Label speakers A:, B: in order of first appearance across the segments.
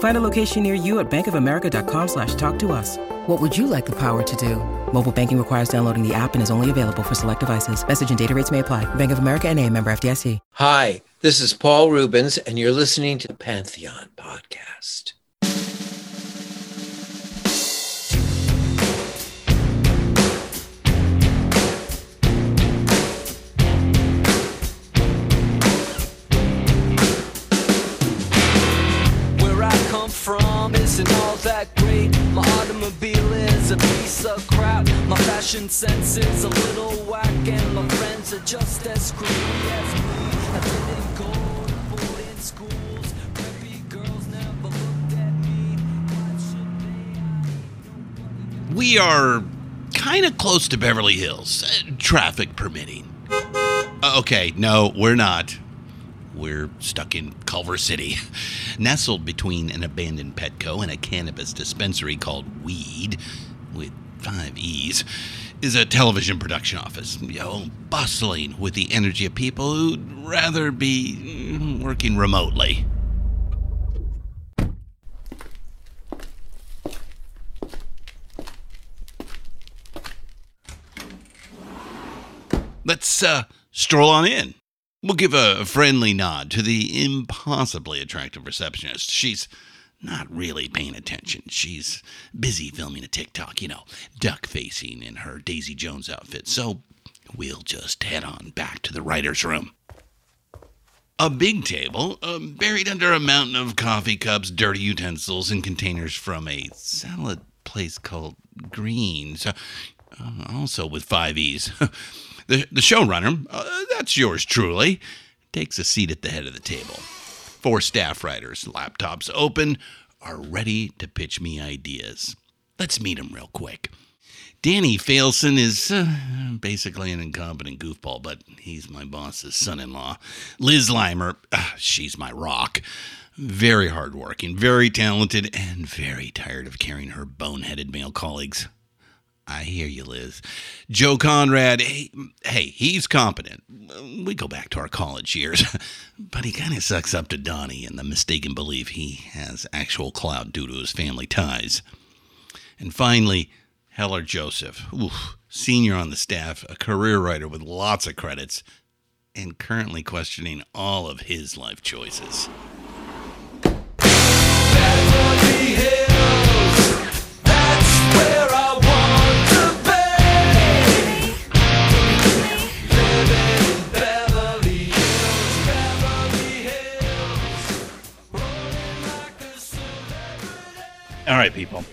A: Find a location near you at bankofamerica.com slash talk to us. What would you like the power to do? Mobile banking requires downloading the app and is only available for select devices. Message and data rates may apply. Bank of America and a member FDIC.
B: Hi, this is Paul Rubens, and you're listening to the Pantheon Podcast.
C: All that great. My automobile is a piece of crap. My fashion sense is a little whack, and my friends are just as as me. I didn't go to boarding schools. Preppy girls never looked at me.
D: We are kind of close to Beverly Hills, uh, traffic permitting. Uh, okay, no, we're not. We're stuck in Culver City, nestled between an abandoned Petco and a cannabis dispensary called Weed, with five E's, is a television production office, you know, bustling with the energy of people who'd rather be working remotely. Let's uh, stroll on in. We'll give a friendly nod to the impossibly attractive receptionist. She's not really paying attention. She's busy filming a TikTok, you know, duck facing in her Daisy Jones outfit. So we'll just head on back to the writer's room. A big table, uh, buried under a mountain of coffee cups, dirty utensils, and containers from a salad place called Greens. Uh, also with five E's. the, the showrunner, uh, that's yours truly, takes a seat at the head of the table. Four staff writers, laptops open, are ready to pitch me ideas. Let's meet them real quick. Danny Failson is uh, basically an incompetent goofball, but he's my boss's son in law. Liz Limer, uh, she's my rock. Very hardworking, very talented, and very tired of carrying her boneheaded male colleagues. I hear you, Liz. Joe Conrad, hey, hey, he's competent. We go back to our college years, but he kind of sucks up to Donnie in the mistaken belief he has actual clout due to his family ties. And finally, Heller Joseph, oof, senior on the staff, a career writer with lots of credits, and currently questioning all of his life choices.
E: All right, people.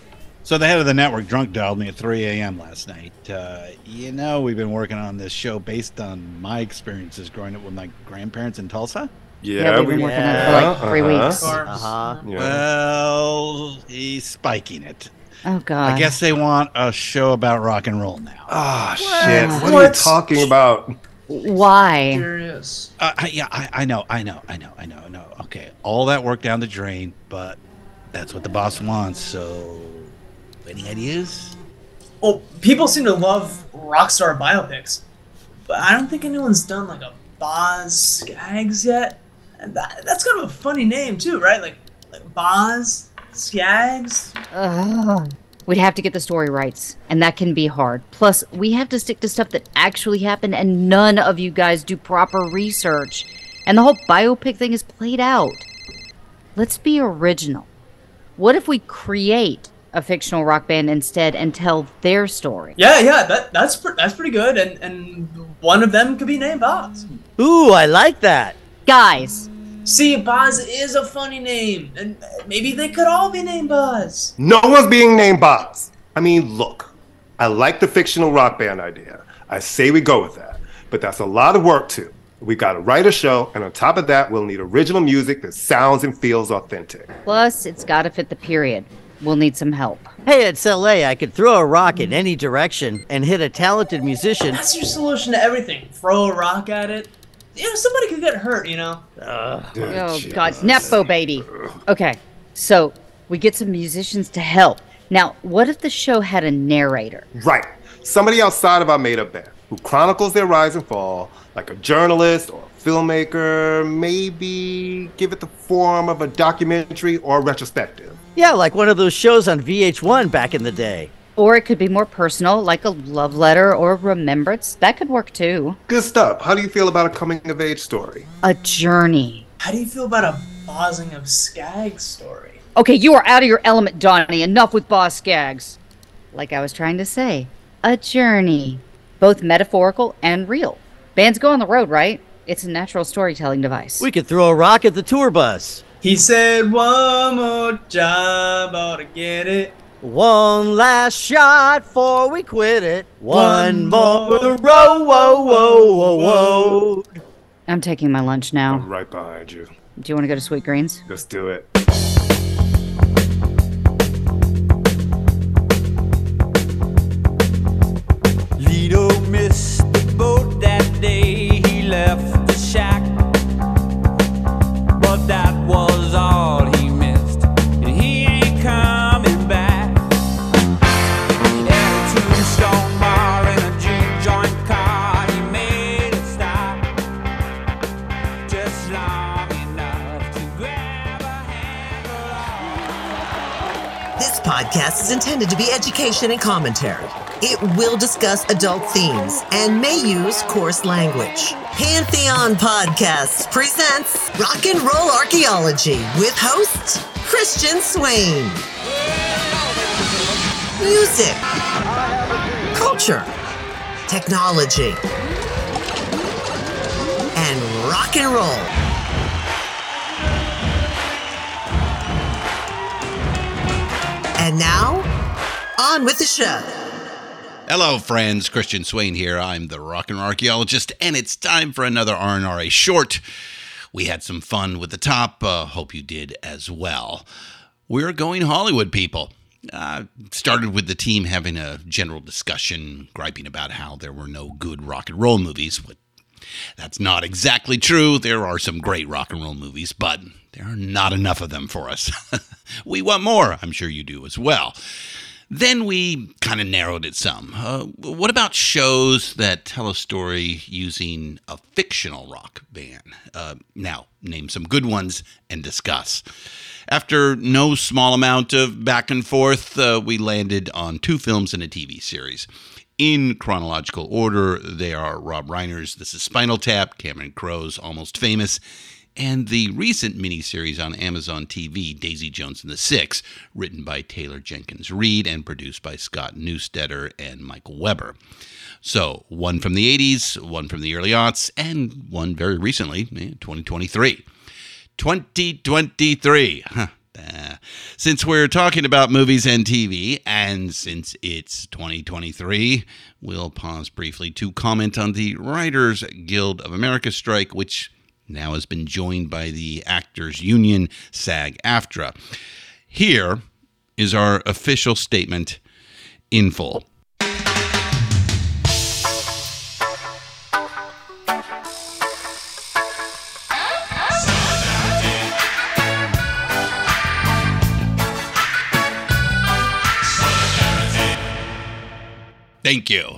E: So the head of the network drunk dialed me at 3 a.m. last night. Uh, you know, we've been working on this show based on my experiences growing up with my grandparents in Tulsa.
F: Yeah,
G: we've been working on it for like three
F: uh-huh.
G: weeks.
F: Uh-huh. Yeah.
E: Well, he's spiking it.
G: Oh God.
E: I guess they want a show about rock and roll now.
F: Oh shit! What, are you talking about?
G: Why?
H: Curious.
E: Uh, I, yeah, I, I know, I know, I know, I know, I know. Okay, all that work down the drain, but that's what the boss wants. So, any ideas?
H: Well, people seem to love rock star biopics, but I don't think anyone's done like a Boz Skaggs yet. And that, that's kind of a funny name too, right? Like, like Boz Skaggs.
G: Ugh. We'd have to get the story rights, and that can be hard. Plus, we have to stick to stuff that actually happened, and none of you guys do proper research. And the whole biopic thing is played out. Let's be original. What if we create a fictional rock band instead and tell their story?
H: Yeah, yeah, that that's pr- that's pretty good. And and one of them could be named Boz.
I: Ooh, I like that.
G: Guys,
H: See, Boz is a funny name, and maybe they could all be named Boz.
F: No one's being named Boz. I mean, look, I like the fictional rock band idea. I say we go with that. But that's a lot of work too. We gotta write a show, and on top of that, we'll need original music that sounds and feels authentic.
G: plus it's got to fit the period. We'll need some help.
I: Hey, it's LA. I could throw a rock in any direction and hit a talented musician.
H: That's your solution to everything. Throw a rock at it. You know, somebody could get hurt, you know?
G: Oh God, Nepo baby. Okay, so we get some musicians to help. Now, what if the show had a narrator?
F: Right. Somebody outside of our made up band who chronicles their rise and fall, like a journalist or a filmmaker, maybe give it the form of a documentary or a retrospective.
I: Yeah, like one of those shows on VH1 back in the day.
G: Or it could be more personal, like a love letter or remembrance. That could work too.
F: Good stuff. How do you feel about a coming of age story?
G: A journey.
H: How do you feel about a Bozzing of Skag story?
G: Okay, you are out of your element, Donnie. Enough with boss gags. Like I was trying to say, a journey. Both metaphorical and real. Bands go on the road, right? It's a natural storytelling device.
I: We could throw a rock at the tour bus.
H: He said, one more job, ought to get it.
I: One last shot before we quit it. One,
H: One
I: more
H: more
I: row, whoa, whoa, whoa, whoa.
G: I'm taking my lunch now.
F: I'm right behind you.
G: Do you want to go to Sweet Greens?
F: Let's do it.
J: Podcast is intended to be education and commentary. It will discuss adult themes and may use coarse language. Pantheon Podcasts presents Rock and Roll Archaeology with host Christian Swain. Music, culture, technology, and rock and roll. And now, on with the show.
D: Hello, friends. Christian Swain here. I'm the rock and archaeologist, and it's time for another RNRA short. We had some fun with the top. Uh, hope you did as well. We're going Hollywood, people. Uh, started with the team having a general discussion, griping about how there were no good rock and roll movies. But that's not exactly true. There are some great rock and roll movies, but there are not enough of them for us. we want more. I'm sure you do as well. Then we kind of narrowed it some. Uh, what about shows that tell a story using a fictional rock band? Uh, now, name some good ones and discuss. After no small amount of back and forth, uh, we landed on two films and a TV series. In chronological order, they are Rob Reiner's This is Spinal Tap, Cameron Crowe's Almost Famous, and the recent miniseries on Amazon TV, Daisy Jones and the Six, written by Taylor Jenkins Reid and produced by Scott Neustadter and Michael Weber. So, one from the 80s, one from the early aughts, and one very recently, eh, 2023. 2023. Huh. Since we're talking about movies and TV, and since it's 2023, we'll pause briefly to comment on the Writers Guild of America strike, which now has been joined by the Actors Union, SAG AFTRA. Here is our official statement in full. Thank you.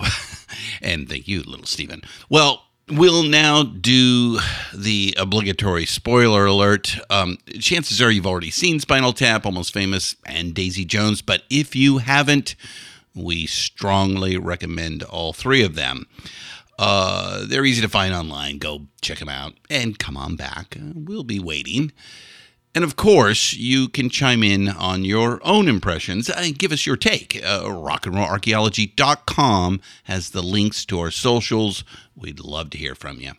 D: And thank you, little Steven. Well, we'll now do the obligatory spoiler alert. Um, chances are you've already seen Spinal Tap, Almost Famous, and Daisy Jones, but if you haven't, we strongly recommend all three of them. Uh, they're easy to find online. Go check them out and come on back. We'll be waiting. And of course, you can chime in on your own impressions and give us your take. Uh, rockandrollarchaeology.com has the links to our socials. We'd love to hear from you.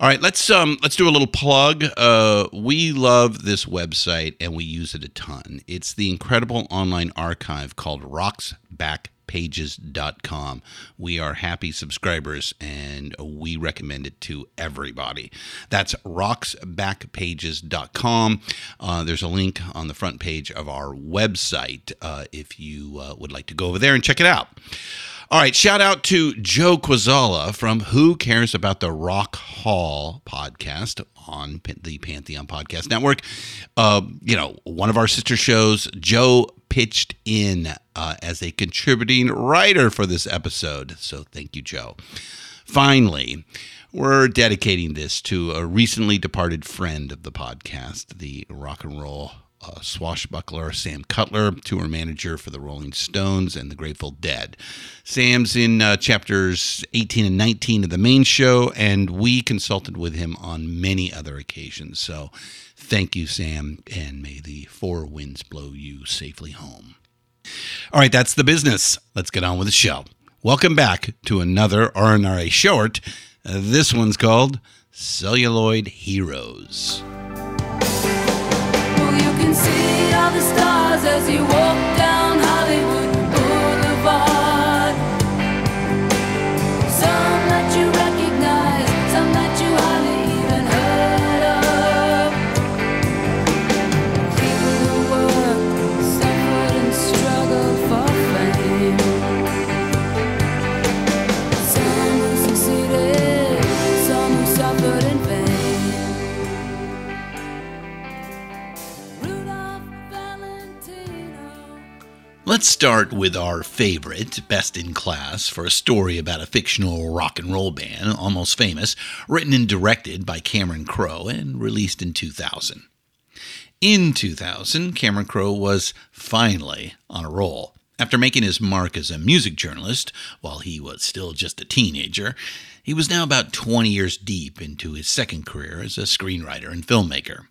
D: All right, let's um let's do a little plug. Uh, we love this website and we use it a ton. It's the incredible online archive called rocksbackpages.com. We are happy subscribers and we recommend it to everybody. That's rocksbackpages.com. Uh, there's a link on the front page of our website uh, if you uh, would like to go over there and check it out. All right, shout out to Joe Quazala from Who Cares About the Rock Hall podcast on the Pantheon Podcast Network. Uh, you know, one of our sister shows, Joe pitched in uh, as a contributing writer for this episode. So thank you, Joe. Finally, we're dedicating this to a recently departed friend of the podcast, the rock and roll uh, swashbuckler Sam Cutler, tour manager for the Rolling Stones and the Grateful Dead. Sam's in uh, chapters 18 and 19 of the main show, and we consulted with him on many other occasions. So thank you, Sam, and may the four winds blow you safely home. All right, that's the business. Let's get on with the show. Welcome back to another RNRA short. This one's called Celluloid Heroes.
K: You
D: Let's start with our favorite, best in class, for a story about a fictional rock and roll band, almost famous, written and directed by Cameron Crowe and released in 2000. In 2000, Cameron Crowe was finally on a roll. After making his mark as a music journalist while he was still just a teenager, he was now about 20 years deep into his second career as a screenwriter and filmmaker.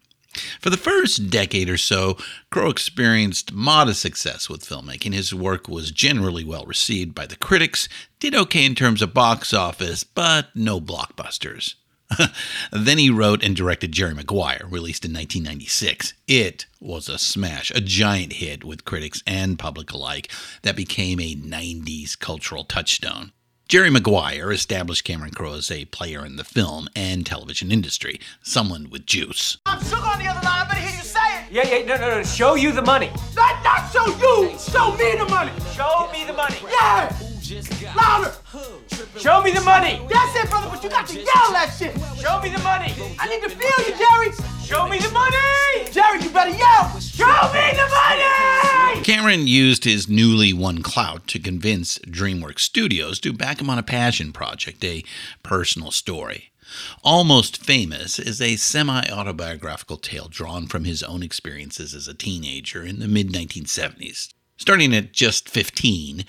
D: For the first decade or so, Crowe experienced modest success with filmmaking. His work was generally well received by the critics, did okay in terms of box office, but no blockbusters. then he wrote and directed Jerry Maguire, released in 1996. It was a smash, a giant hit with critics and public alike that became a 90s cultural touchstone. Jerry Maguire established Cameron Crowe as a player in the film and television industry, someone with juice.
L: I'm sugar on the other line. I better hear you say it.
M: Yeah, yeah, no, no, no. Show you the money.
L: Not, not show you. Show me the money.
M: Show me the money.
L: Yeah. Louder.
M: Show me the money.
L: That's it, brother. But you got to yell that shit.
M: Show me the money.
L: I need to feel you, Jerry.
M: Show me the money.
L: Jerry, you better yell. Show me the money.
D: Cameron used his newly won clout to convince DreamWorks Studios to back him on a passion project, a personal story. Almost Famous is a semi autobiographical tale drawn from his own experiences as a teenager in the mid 1970s. Starting at just 15,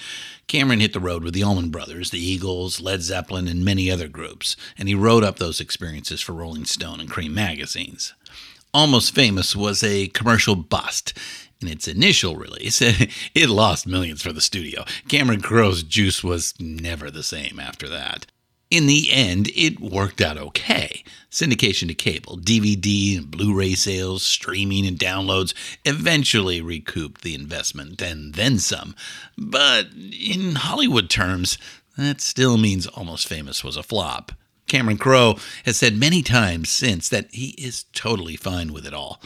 D: Cameron hit the road with the Allman Brothers, the Eagles, Led Zeppelin, and many other groups, and he wrote up those experiences for Rolling Stone and Cream magazines. Almost Famous was a commercial bust. In its initial release, it lost millions for the studio. Cameron Crowe's juice was never the same after that. In the end, it worked out okay. Syndication to cable, DVD and Blu ray sales, streaming and downloads eventually recouped the investment and then some. But in Hollywood terms, that still means Almost Famous was a flop. Cameron Crowe has said many times since that he is totally fine with it all.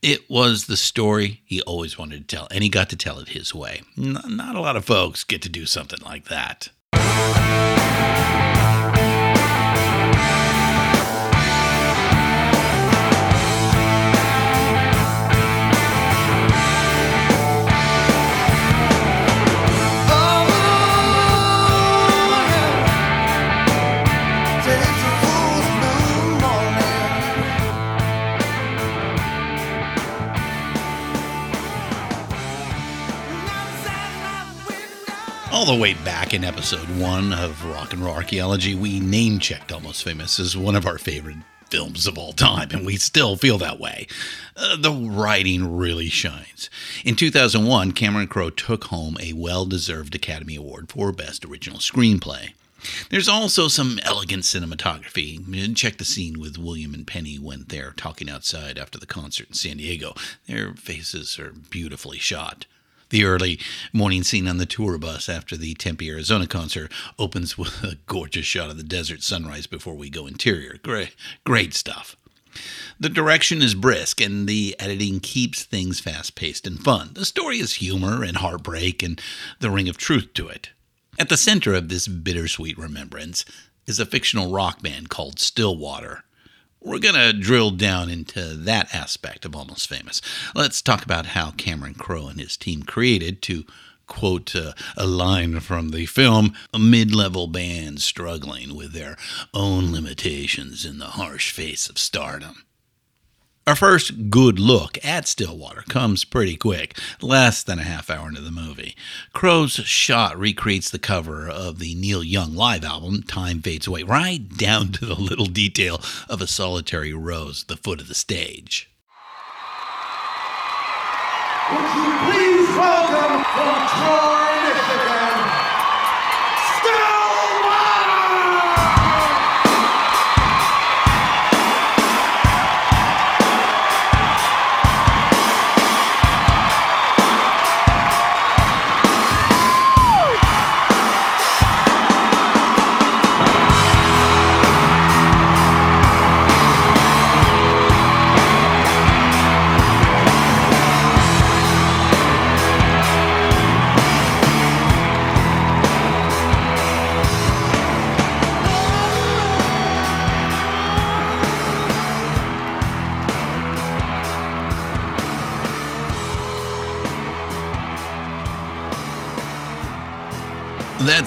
D: It was the story he always wanted to tell, and he got to tell it his way. N- not a lot of folks get to do something like that. All the way back in episode one of Rock and Roll Archaeology, we name checked Almost Famous as one of our favorite films of all time, and we still feel that way. Uh, the writing really shines. In 2001, Cameron Crowe took home a well deserved Academy Award for Best Original Screenplay. There's also some elegant cinematography. Check the scene with William and Penny when they're talking outside after the concert in San Diego. Their faces are beautifully shot. The early morning scene on the tour bus after the Tempe, Arizona concert opens with a gorgeous shot of the desert sunrise before we go interior. Great, great stuff. The direction is brisk and the editing keeps things fast paced and fun. The story is humor and heartbreak and the ring of truth to it. At the center of this bittersweet remembrance is a fictional rock band called Stillwater. We're going to drill down into that aspect of Almost Famous. Let's talk about how Cameron Crowe and his team created, to quote uh, a line from the film, a mid level band struggling with their own limitations in the harsh face of stardom. Our first good look at Stillwater comes pretty quick, less than a half hour into the movie. Crowe's shot recreates the cover of the Neil Young live album, Time Fades Away, right down to the little detail of a solitary rose at the foot of the stage.
L: Would you please welcome from Troy, Michigan,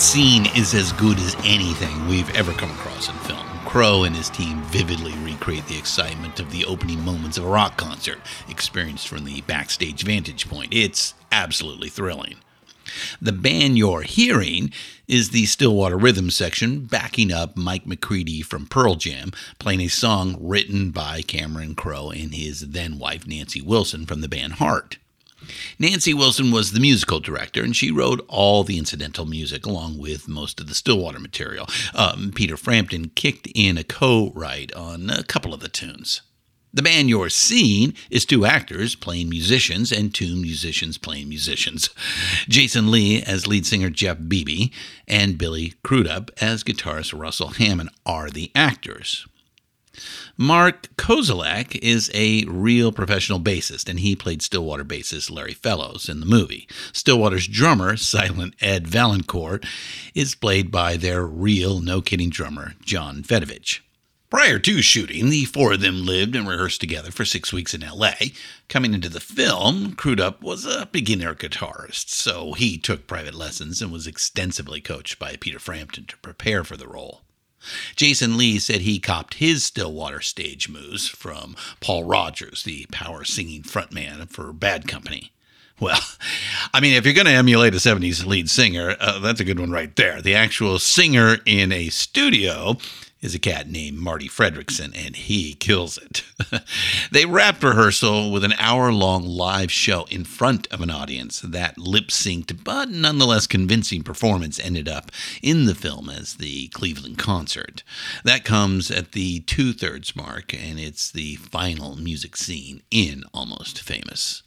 D: scene is as good as anything we've ever come across in film. Crowe and his team vividly recreate the excitement of the opening moments of a rock concert, experienced from the backstage vantage point. It's absolutely thrilling. The band you're hearing is the Stillwater Rhythm section, backing up Mike McCready from Pearl Jam, playing a song written by Cameron Crowe and his then wife Nancy Wilson from the band Heart. Nancy Wilson was the musical director, and she wrote all the incidental music along with most of the Stillwater material. Um, Peter Frampton kicked in a co write on a couple of the tunes. The band you're seeing is two actors playing musicians and two musicians playing musicians. Jason Lee as lead singer Jeff Beebe and Billy Crudup as guitarist Russell Hammond are the actors. Mark Kozelek is a real professional bassist, and he played Stillwater bassist Larry Fellows in the movie. Stillwater's drummer, Silent Ed Valancourt, is played by their real, no kidding drummer, John Fedevich. Prior to shooting, the four of them lived and rehearsed together for six weeks in LA. Coming into the film, Crudup was a beginner guitarist, so he took private lessons and was extensively coached by Peter Frampton to prepare for the role. Jason Lee said he copped his Stillwater stage moves from Paul Rodgers, the power singing frontman for Bad Company. Well, I mean, if you're going to emulate a 70s lead singer, uh, that's a good one right there. The actual singer in a studio is a cat named Marti Frederiksen, and he kills it. they wrapped rehearsal with an hour long live show in front of an audience. That lip synced but nonetheless convincing performance ended up in the film as the Cleveland concert. That comes at the two thirds mark, and it's the final music scene in Almost Famous.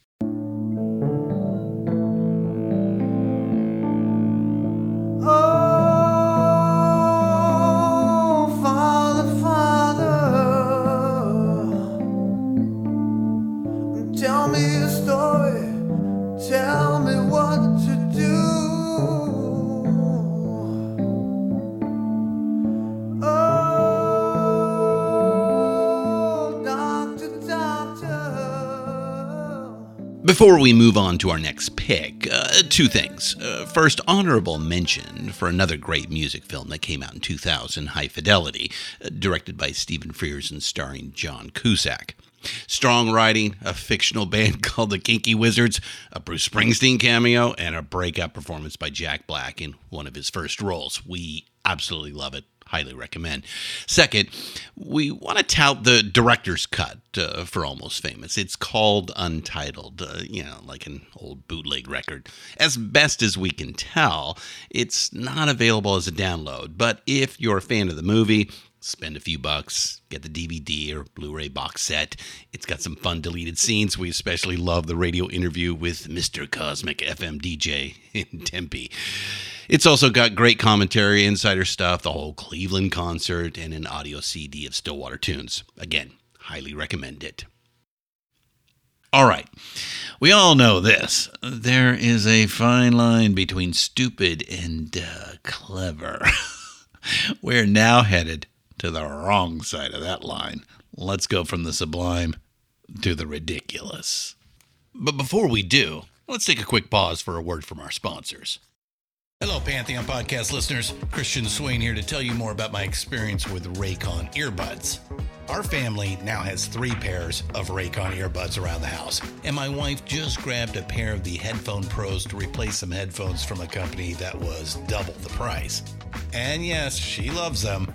D: Before we move on to our next pick, uh, two things. Uh, first, honorable mention for another great music film that came out in 2000, High Fidelity, uh, directed by Stephen Frears and starring John Cusack. Strong writing, a fictional band called the Kinky Wizards, a Bruce Springsteen cameo, and a breakout performance by Jack Black in one of his first roles. We absolutely love it. Highly recommend. Second, we want to tout the director's cut uh, for Almost Famous. It's called Untitled, uh, you know, like an old bootleg record. As best as we can tell, it's not available as a download, but if you're a fan of the movie, spend a few bucks, get the DVD or Blu ray box set. It's got some fun deleted scenes. We especially love the radio interview with Mr. Cosmic FM DJ in Tempe. It's also got great commentary, insider stuff, the whole Cleveland concert, and an audio CD of Stillwater tunes. Again, highly recommend it. All right. We all know this. There is a fine line between stupid and uh, clever. We're now headed to the wrong side of that line. Let's go from the sublime to the ridiculous. But before we do, let's take a quick pause for a word from our sponsors. Hello, Pantheon Podcast listeners. Christian Swain here to tell you more about my experience with Raycon earbuds. Our family now has three pairs of Raycon earbuds around the house, and my wife just grabbed a pair of the Headphone Pros to replace some headphones from a company that was double the price. And yes, she loves them.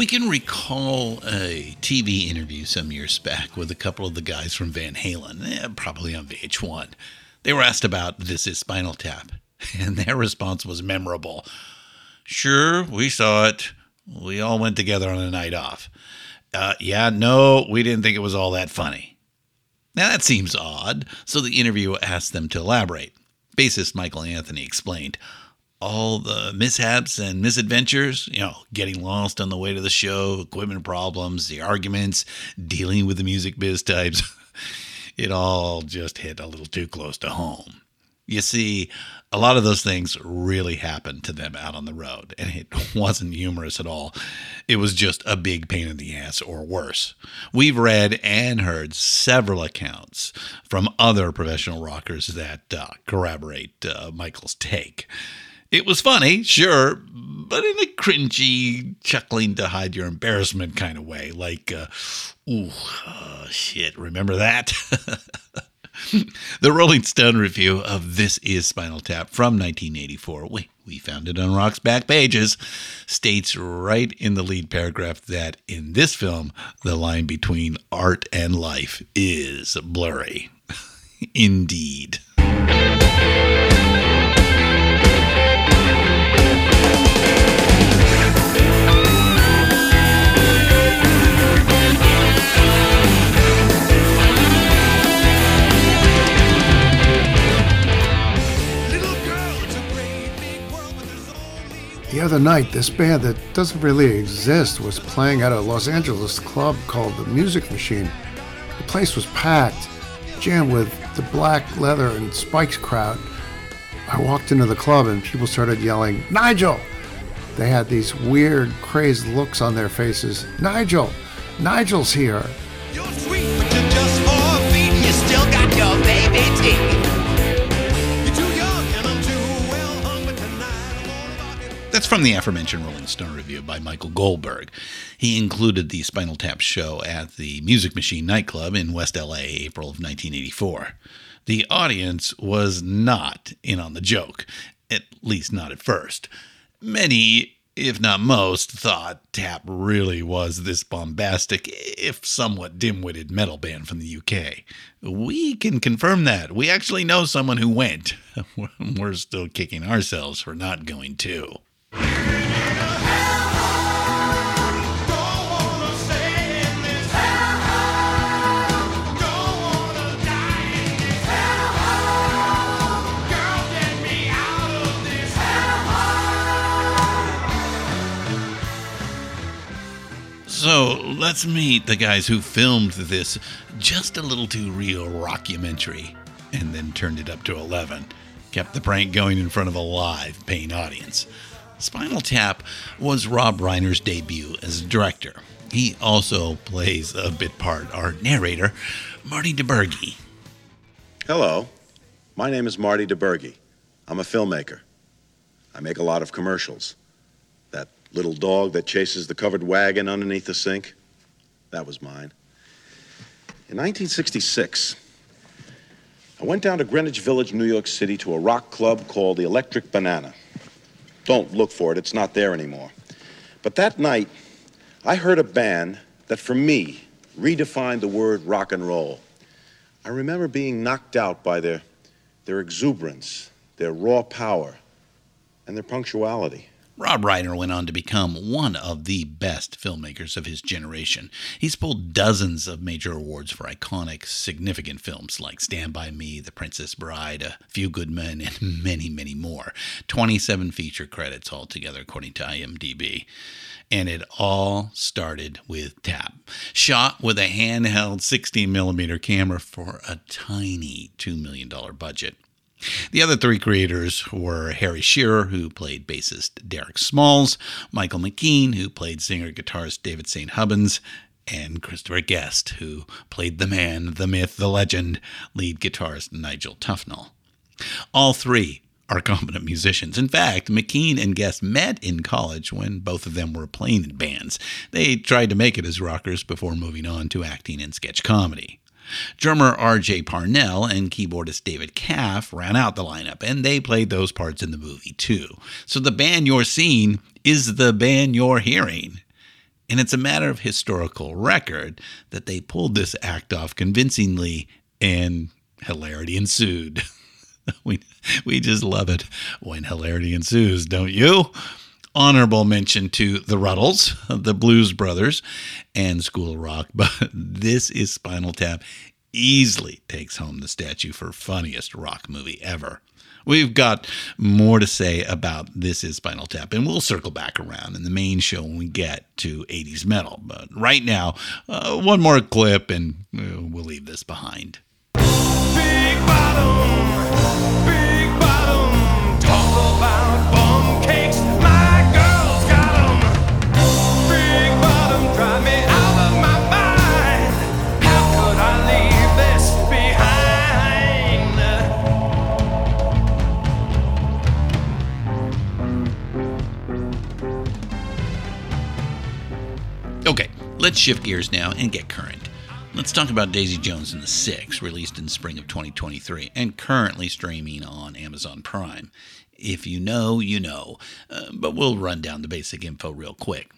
D: We can recall a TV interview some years back with a couple of the guys from Van Halen, eh, probably on VH1. They were asked about This Is Spinal Tap, and their response was memorable. Sure, we saw it. We all went together on a night off. Uh, yeah, no, we didn't think it was all that funny. Now that seems odd, so the interviewer asked them to elaborate. Bassist Michael Anthony explained all the mishaps and misadventures, you know, getting lost on the way to the show, equipment problems, the arguments, dealing with the music biz types. it all just hit a little too close to home. You see, a lot of those things really happened to them out on the road, and it wasn't humorous at all. It was just a big pain in the ass, or worse. We've read and heard several accounts from other professional rockers that uh, corroborate uh, Michael's take. It was funny, sure, but in a cringy, chuckling to hide your embarrassment kind of way. Like, uh, ooh, oh, shit, remember that? the Rolling Stone review of This Is Spinal Tap from 1984, we, we found it on Rock's back pages, states right in the lead paragraph that in this film, the line between art and life is blurry. Indeed.
N: The other night, this band that doesn't really exist was playing at a Los Angeles club called the Music Machine. The place was packed, jammed with the black leather and spikes crowd. I walked into the club and people started yelling, Nigel! They had these weird, crazed looks on their faces. Nigel! Nigel's here!
O: You still got your baby teeth.
D: That's from the aforementioned Rolling Stone review by Michael Goldberg. He included the Spinal Tap show at the Music Machine nightclub in West LA, April of 1984. The audience was not in on the joke, at least not at first. Many, if not most, thought Tap really was this bombastic, if somewhat dim witted metal band from the UK. We can confirm that. We actually know someone who went. We're still kicking ourselves for not going too. So let's meet the guys who filmed this just a little too real rockumentary and then turned it up to 11. Kept the prank going in front of a live paying audience. Spinal Tap was Rob Reiner's debut as a director. He also plays a bit part, our narrator, Marty DiBergi.
P: Hello, my name is Marty DiBergi. I'm a filmmaker. I make a lot of commercials. That little dog that chases the covered wagon underneath the sink, that was mine. In 1966, I went down to Greenwich Village, New York City to a rock club called the Electric Banana. Don't look for it, it's not there anymore. But that night, I heard a band that, for me, redefined the word rock and roll. I remember being knocked out by their, their exuberance, their raw power, and their punctuality.
D: Rob Reiner went on to become one of the best filmmakers of his generation. He's pulled dozens of major awards for iconic, significant films like Stand By Me, The Princess Bride, A Few Good Men, and many, many more. 27 feature credits altogether, according to IMDb. And it all started with Tap, shot with a handheld 16 millimeter camera for a tiny $2 million budget. The other three creators were Harry Shearer, who played bassist Derek Smalls, Michael McKean, who played singer guitarist David St. Hubbins, and Christopher Guest, who played the man, the myth, the legend, lead guitarist Nigel Tufnel. All three are competent musicians. In fact, McKean and Guest met in college when both of them were playing in bands. They tried to make it as rockers before moving on to acting and sketch comedy. Drummer R.J. Parnell and keyboardist David Kaff ran out the lineup, and they played those parts in the movie too. So the band you're seeing is the band you're hearing. And it's a matter of historical record that they pulled this act off convincingly, and hilarity ensued. we, we just love it when hilarity ensues, don't you? Honorable mention to the Rutles, the Blues Brothers, and School Rock, but this is Spinal Tap easily takes home the statue for funniest rock movie ever. We've got more to say about This Is Spinal Tap, and we'll circle back around in the main show when we get to 80s metal. But right now, uh, one more clip, and uh, we'll leave this behind. Let's shift gears now and get current. Let's talk about Daisy Jones and the Six, released in spring of 2023 and currently streaming on Amazon Prime. If you know, you know, uh, but we'll run down the basic info real quick.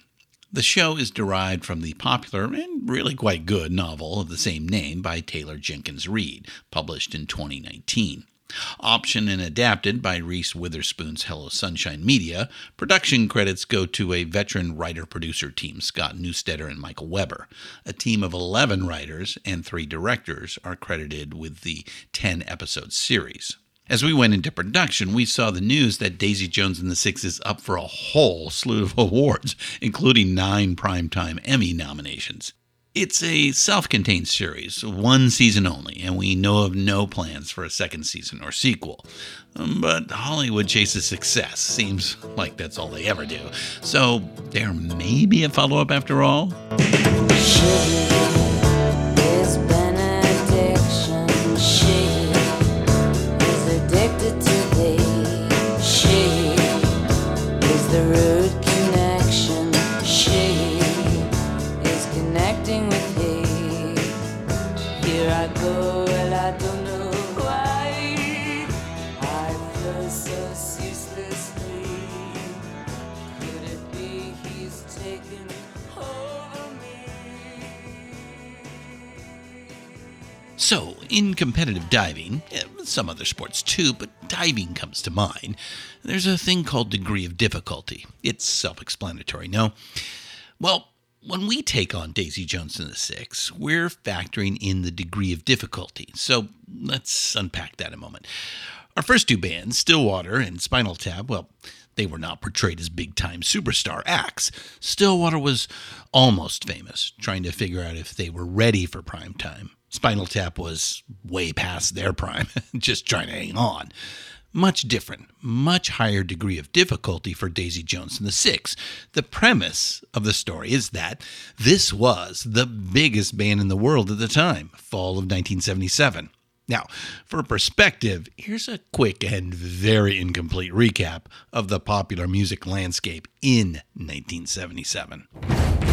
D: The show is derived from the popular and really quite good novel of the same name by Taylor Jenkins Reid, published in 2019. Optioned and adapted by Reese Witherspoon's Hello Sunshine Media, production credits go to a veteran writer producer team, Scott Neustadter and Michael Weber. A team of 11 writers and three directors are credited with the 10 episode series. As we went into production, we saw the news that Daisy Jones and the Six is up for a whole slew of awards, including nine Primetime Emmy nominations. It's a self contained series, one season only, and we know of no plans for a second season or sequel. Um, But Hollywood chases success. Seems like that's all they ever do. So there may be a follow up after all. in competitive diving, eh, some other sports too, but diving comes to mind, there's a thing called degree of difficulty. It's self explanatory, no? Well, when we take on Daisy Jones and the Six, we're factoring in the degree of difficulty. So let's unpack that a moment. Our first two bands, Stillwater and Spinal Tap, well, they were not portrayed as big time superstar acts. Stillwater was almost famous, trying to figure out if they were ready for prime time. Spinal Tap was way past their prime, just trying to hang on. Much different, much higher degree of difficulty for Daisy Jones and the Six. The premise of the story is that this was the biggest band in the world at the time, fall of 1977. Now, for perspective, here's a quick and very incomplete recap of the popular music landscape in 1977.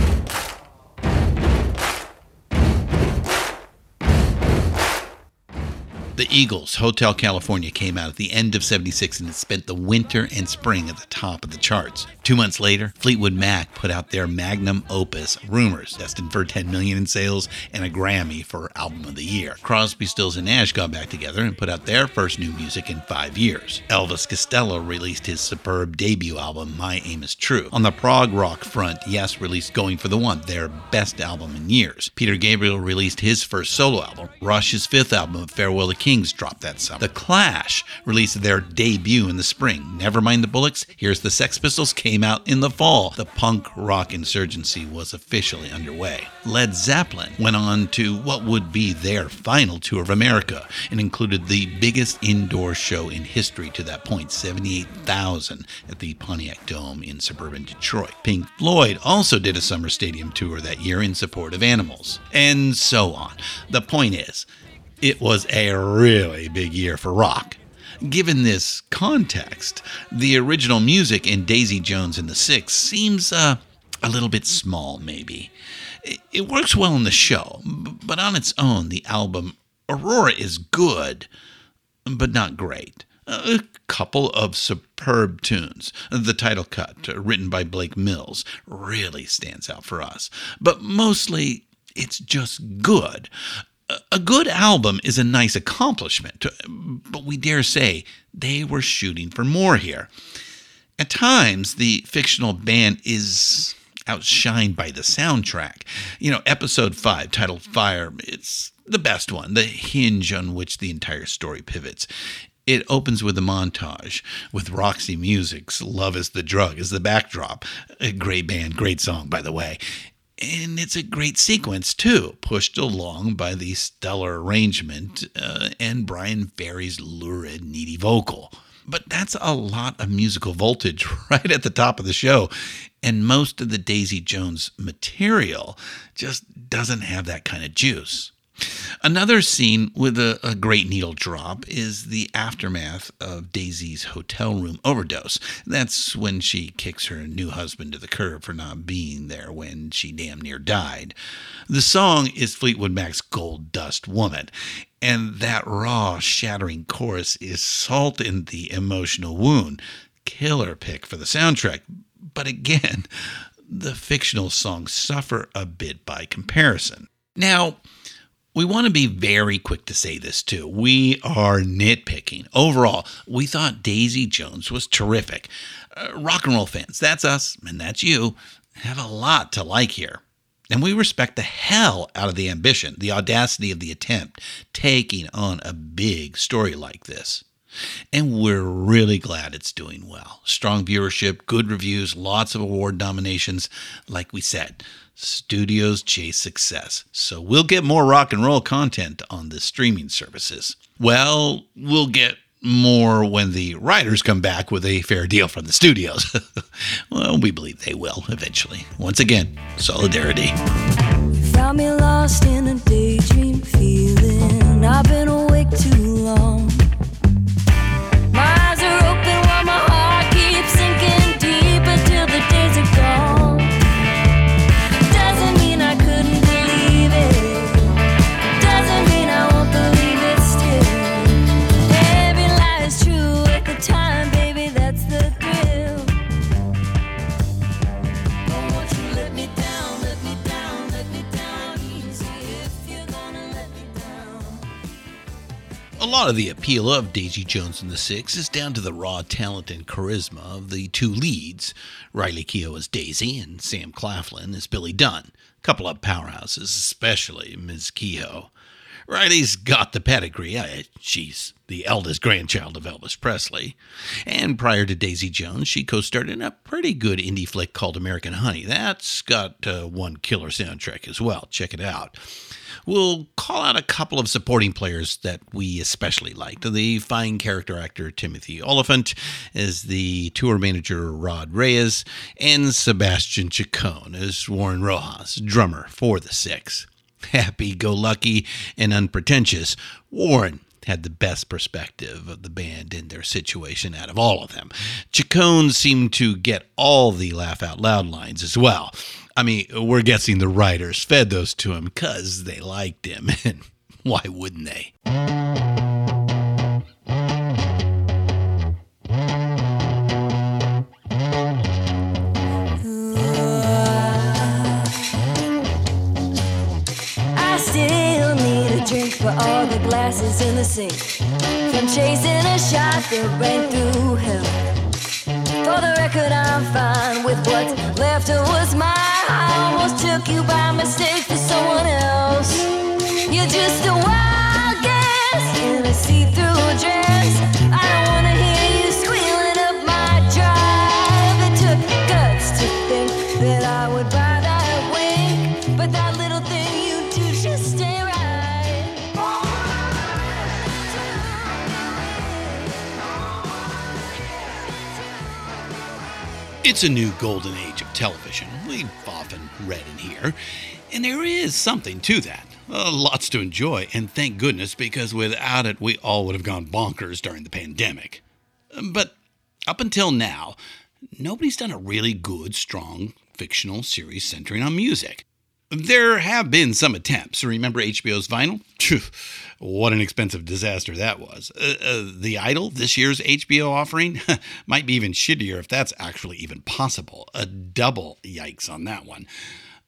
D: The Eagles, Hotel California, came out at the end of 76 and it spent the winter and spring at the top of the charts. Two months later, Fleetwood Mac put out their magnum opus, Rumors, destined for 10 million in sales and a Grammy for Album of the Year. Crosby, Stills, and Nash got back together and put out their first new music in five years. Elvis Costello released his superb debut album, My Aim Is True. On the prog rock front, Yes released Going for the One, their best album in years. Peter Gabriel released his first solo album. Rush's fifth album, Farewell to Kings, dropped that summer. The Clash released their debut in the spring. Never mind the Bollocks, Here's the Sex Pistols came out in the fall. The punk rock insurgency was officially underway. Led Zeppelin went on to what would be their final tour of America and included the biggest indoor show in history to that point 78,000 at the Pontiac Dome in suburban Detroit. Pink Floyd also did a summer stadium tour that year in support of animals, and so on. The point is, it was a really big year for rock. Given this context, the original music in Daisy Jones and the Six seems uh, a little bit small, maybe. It, works well in the show, but on its own, the album Aurora is good, but not great. A couple of superb tunes. The title cut, written by Blake Mills, really stands out for us. But mostly, it's just good. A- good album is a nice accomplishment, but we dare say they were shooting for more here. At times, the fictional band is outshined by the soundtrack. You know, episode 5, titled Fire, it's the best one, the hinge on which the entire story pivots. It opens with a montage with Roxy Music's Love is the Drug as the backdrop. A great band, great song, by the way. And it's a great sequence, too, pushed along by the stellar arrangement uh, and Bryan Ferry's lurid, needy vocal. But that's a lot of musical voltage right at the top of the show. And most of the Daisy Jones material just doesn't have that kind of juice. Another scene with a, a great needle drop is the aftermath of Daisy's hotel room overdose. That's when she kicks her new husband to the curb for not being there when she damn near died. The song is Fleetwood Mac's Gold Dust Woman, and that raw, shattering chorus is salt in the emotional wound. Killer pick for the soundtrack. But again, the fictional songs suffer a bit by comparison. Now, we want to be very quick to say this too. We are nitpicking. Overall, we thought Daisy Jones was terrific. Uh, rock and roll fans, that's us and that's you, have a lot to like here. And we respect the hell out of the ambition, the audacity of the attempt, taking on a big story like this. And we're really glad it's doing well. Strong viewership, good reviews, lots of award nominations. Like we said, studios chase success. So we'll get more rock and roll content on the streaming services. Well, we'll get more when the writers come back with a fair deal from the studios. well, we believe they will eventually. Once again, solidarity.
K: Found me lost in a daydream feeling. I've been
D: of the appeal of Daisy Jones and the Six is down to the raw talent and charisma of the two leads, Riley Keough as Daisy and Sam Claflin as Billy Dunne. A couple of powerhouses, especially Ms. Keough. Riley's got the pedigree. I, she's the eldest grandchild of Elvis Presley. And prior to Daisy Jones, she co starred in a pretty good indie flick called American Honey. That's got uh, one killer soundtrack as well. Check it out. We'll call out a couple of supporting players that we especially liked. The fine character actor Timothy Olyphant as the tour manager Rod Reyes, and Sebastian Chacon as Warren Rojas, drummer for the Six. Happy go lucky and unpretentious, Warren had the best perspective of the band and their situation out of all of them. Chacon seemed to get all the laugh out loud lines as well. I mean, we're guessing the writers fed those to him because they liked him, and why wouldn't they?
K: All the glasses in the sink. From chasing a shot that ran through hell. For the record, I'm fine with what's left of what's mine. I almost took you by mistake for someone else. You're just a
D: It's a new golden age of television. We've often read and hear, and there is something to that. Uh, lots to enjoy, and thank goodness, because without it, we all would have gone bonkers during the pandemic. But up until now, nobody's done a really good, strong fictional series centering on music. There have been some attempts. Remember HBO's Vinyl? What an expensive disaster that was. Uh, uh, the Idol, this year's HBO offering, might be even shittier if that's actually even possible. A double yikes on that one.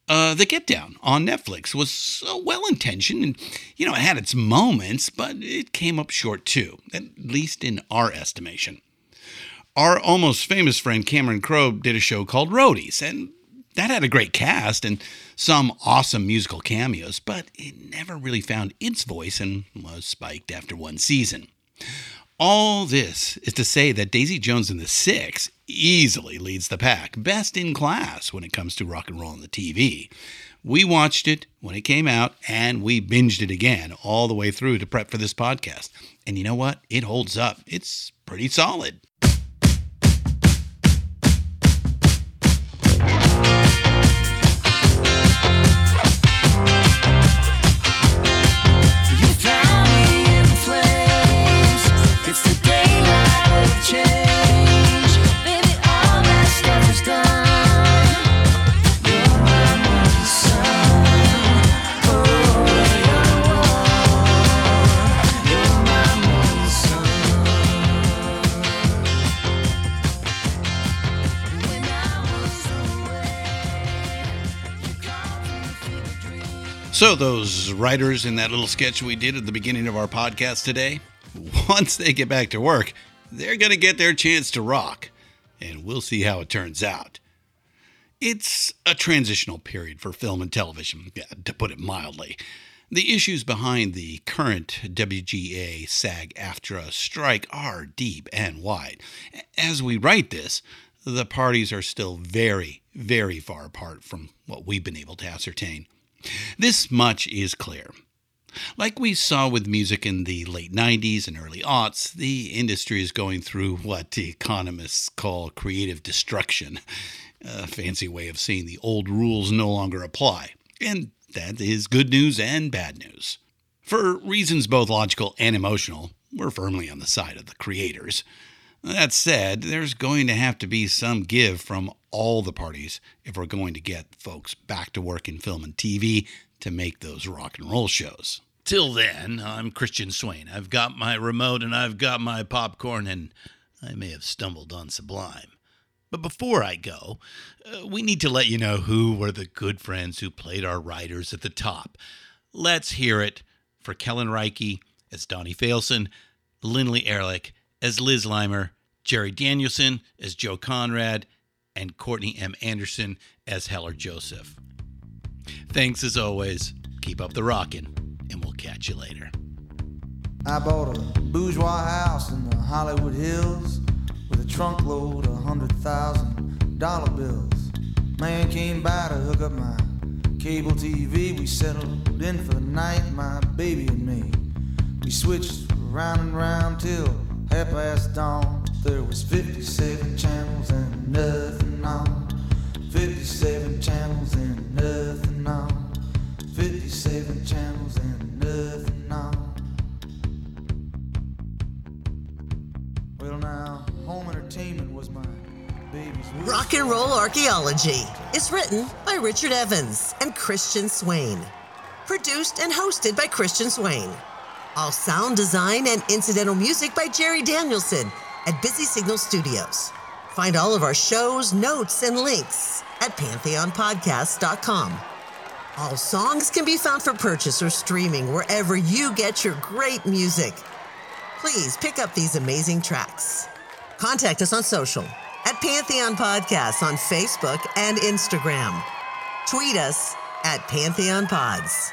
D: Uh, the Get Down on Netflix was so well intentioned and, you know, it had its moments, but it came up short too, at least in our estimation. Our almost famous friend Cameron Crowe did a show called Roadies, and that had a great cast and some awesome musical cameos, but it never really found its voice and was spiked after one season. All this is to say that Daisy Jones and the Six easily leads the pack, best in class when it comes to rock and roll on the TV. We watched it when it came out and we binged it again all the way through to prep for this podcast. And you know what? It holds up. It's pretty solid. So, those writers in that little sketch we did at the beginning of our podcast today, once they get back to work, they're going to get their chance to rock, and we'll see how it turns out. It's a transitional period for film and television, to put it mildly. The issues behind the current WGA SAG AFTRA strike are deep and wide. As we write this, the parties are still very, very far apart from what we've been able to ascertain. This much is clear. Like we saw with music in the late 90s and early aughts, the industry is going through what economists call creative destruction. A fancy way of saying the old rules no longer apply. And that is good news and bad news. For reasons both logical and emotional, we're firmly on the side of the creators. That said, there's going to have to be some give from all the parties if we're going to get folks back to work in film and TV to make those rock and roll shows. Till then, I'm Christian Swain. I've got my remote and I've got my popcorn, and I may have stumbled on Sublime. But before I go, uh, we need to let you know who were the good friends who played our writers at the top. Let's hear it for Kellen Reiche as Donnie Failson, Lynly Ehrlich as Liz Limer, Jerry Danielsen as Joe Conrad, and Courtney M. Anderson as Heller Joseph. Thanks as always. Keep up the rockin', and we'll catch you later.
L: I bought a bourgeois house in the Hollywood Hills with a trunk load of hundred thousand dollar bills. Man came by to hook up my cable TV. We settled in for the night, my baby and me. We switched round and round till half past dawn. There was 57 channels and nothing on. 57 channels and nothing on. 57 channels and nothing on. Well, now, home entertainment was my baby's.
J: Rock and Roll Archaeology is written by Richard Evans and Christian Swain. Produced and hosted by Christian Swain. All sound design and incidental music by Jerry Danielsen at Busy Signal Studios. Find all of our shows, notes, and links at pantheonpodcast.com. All songs can be found for purchase or streaming wherever you get your great music. Please pick up these amazing tracks. Contact us on social at Pantheon Podcasts on Facebook and Instagram. Tweet us at Pantheon Pods.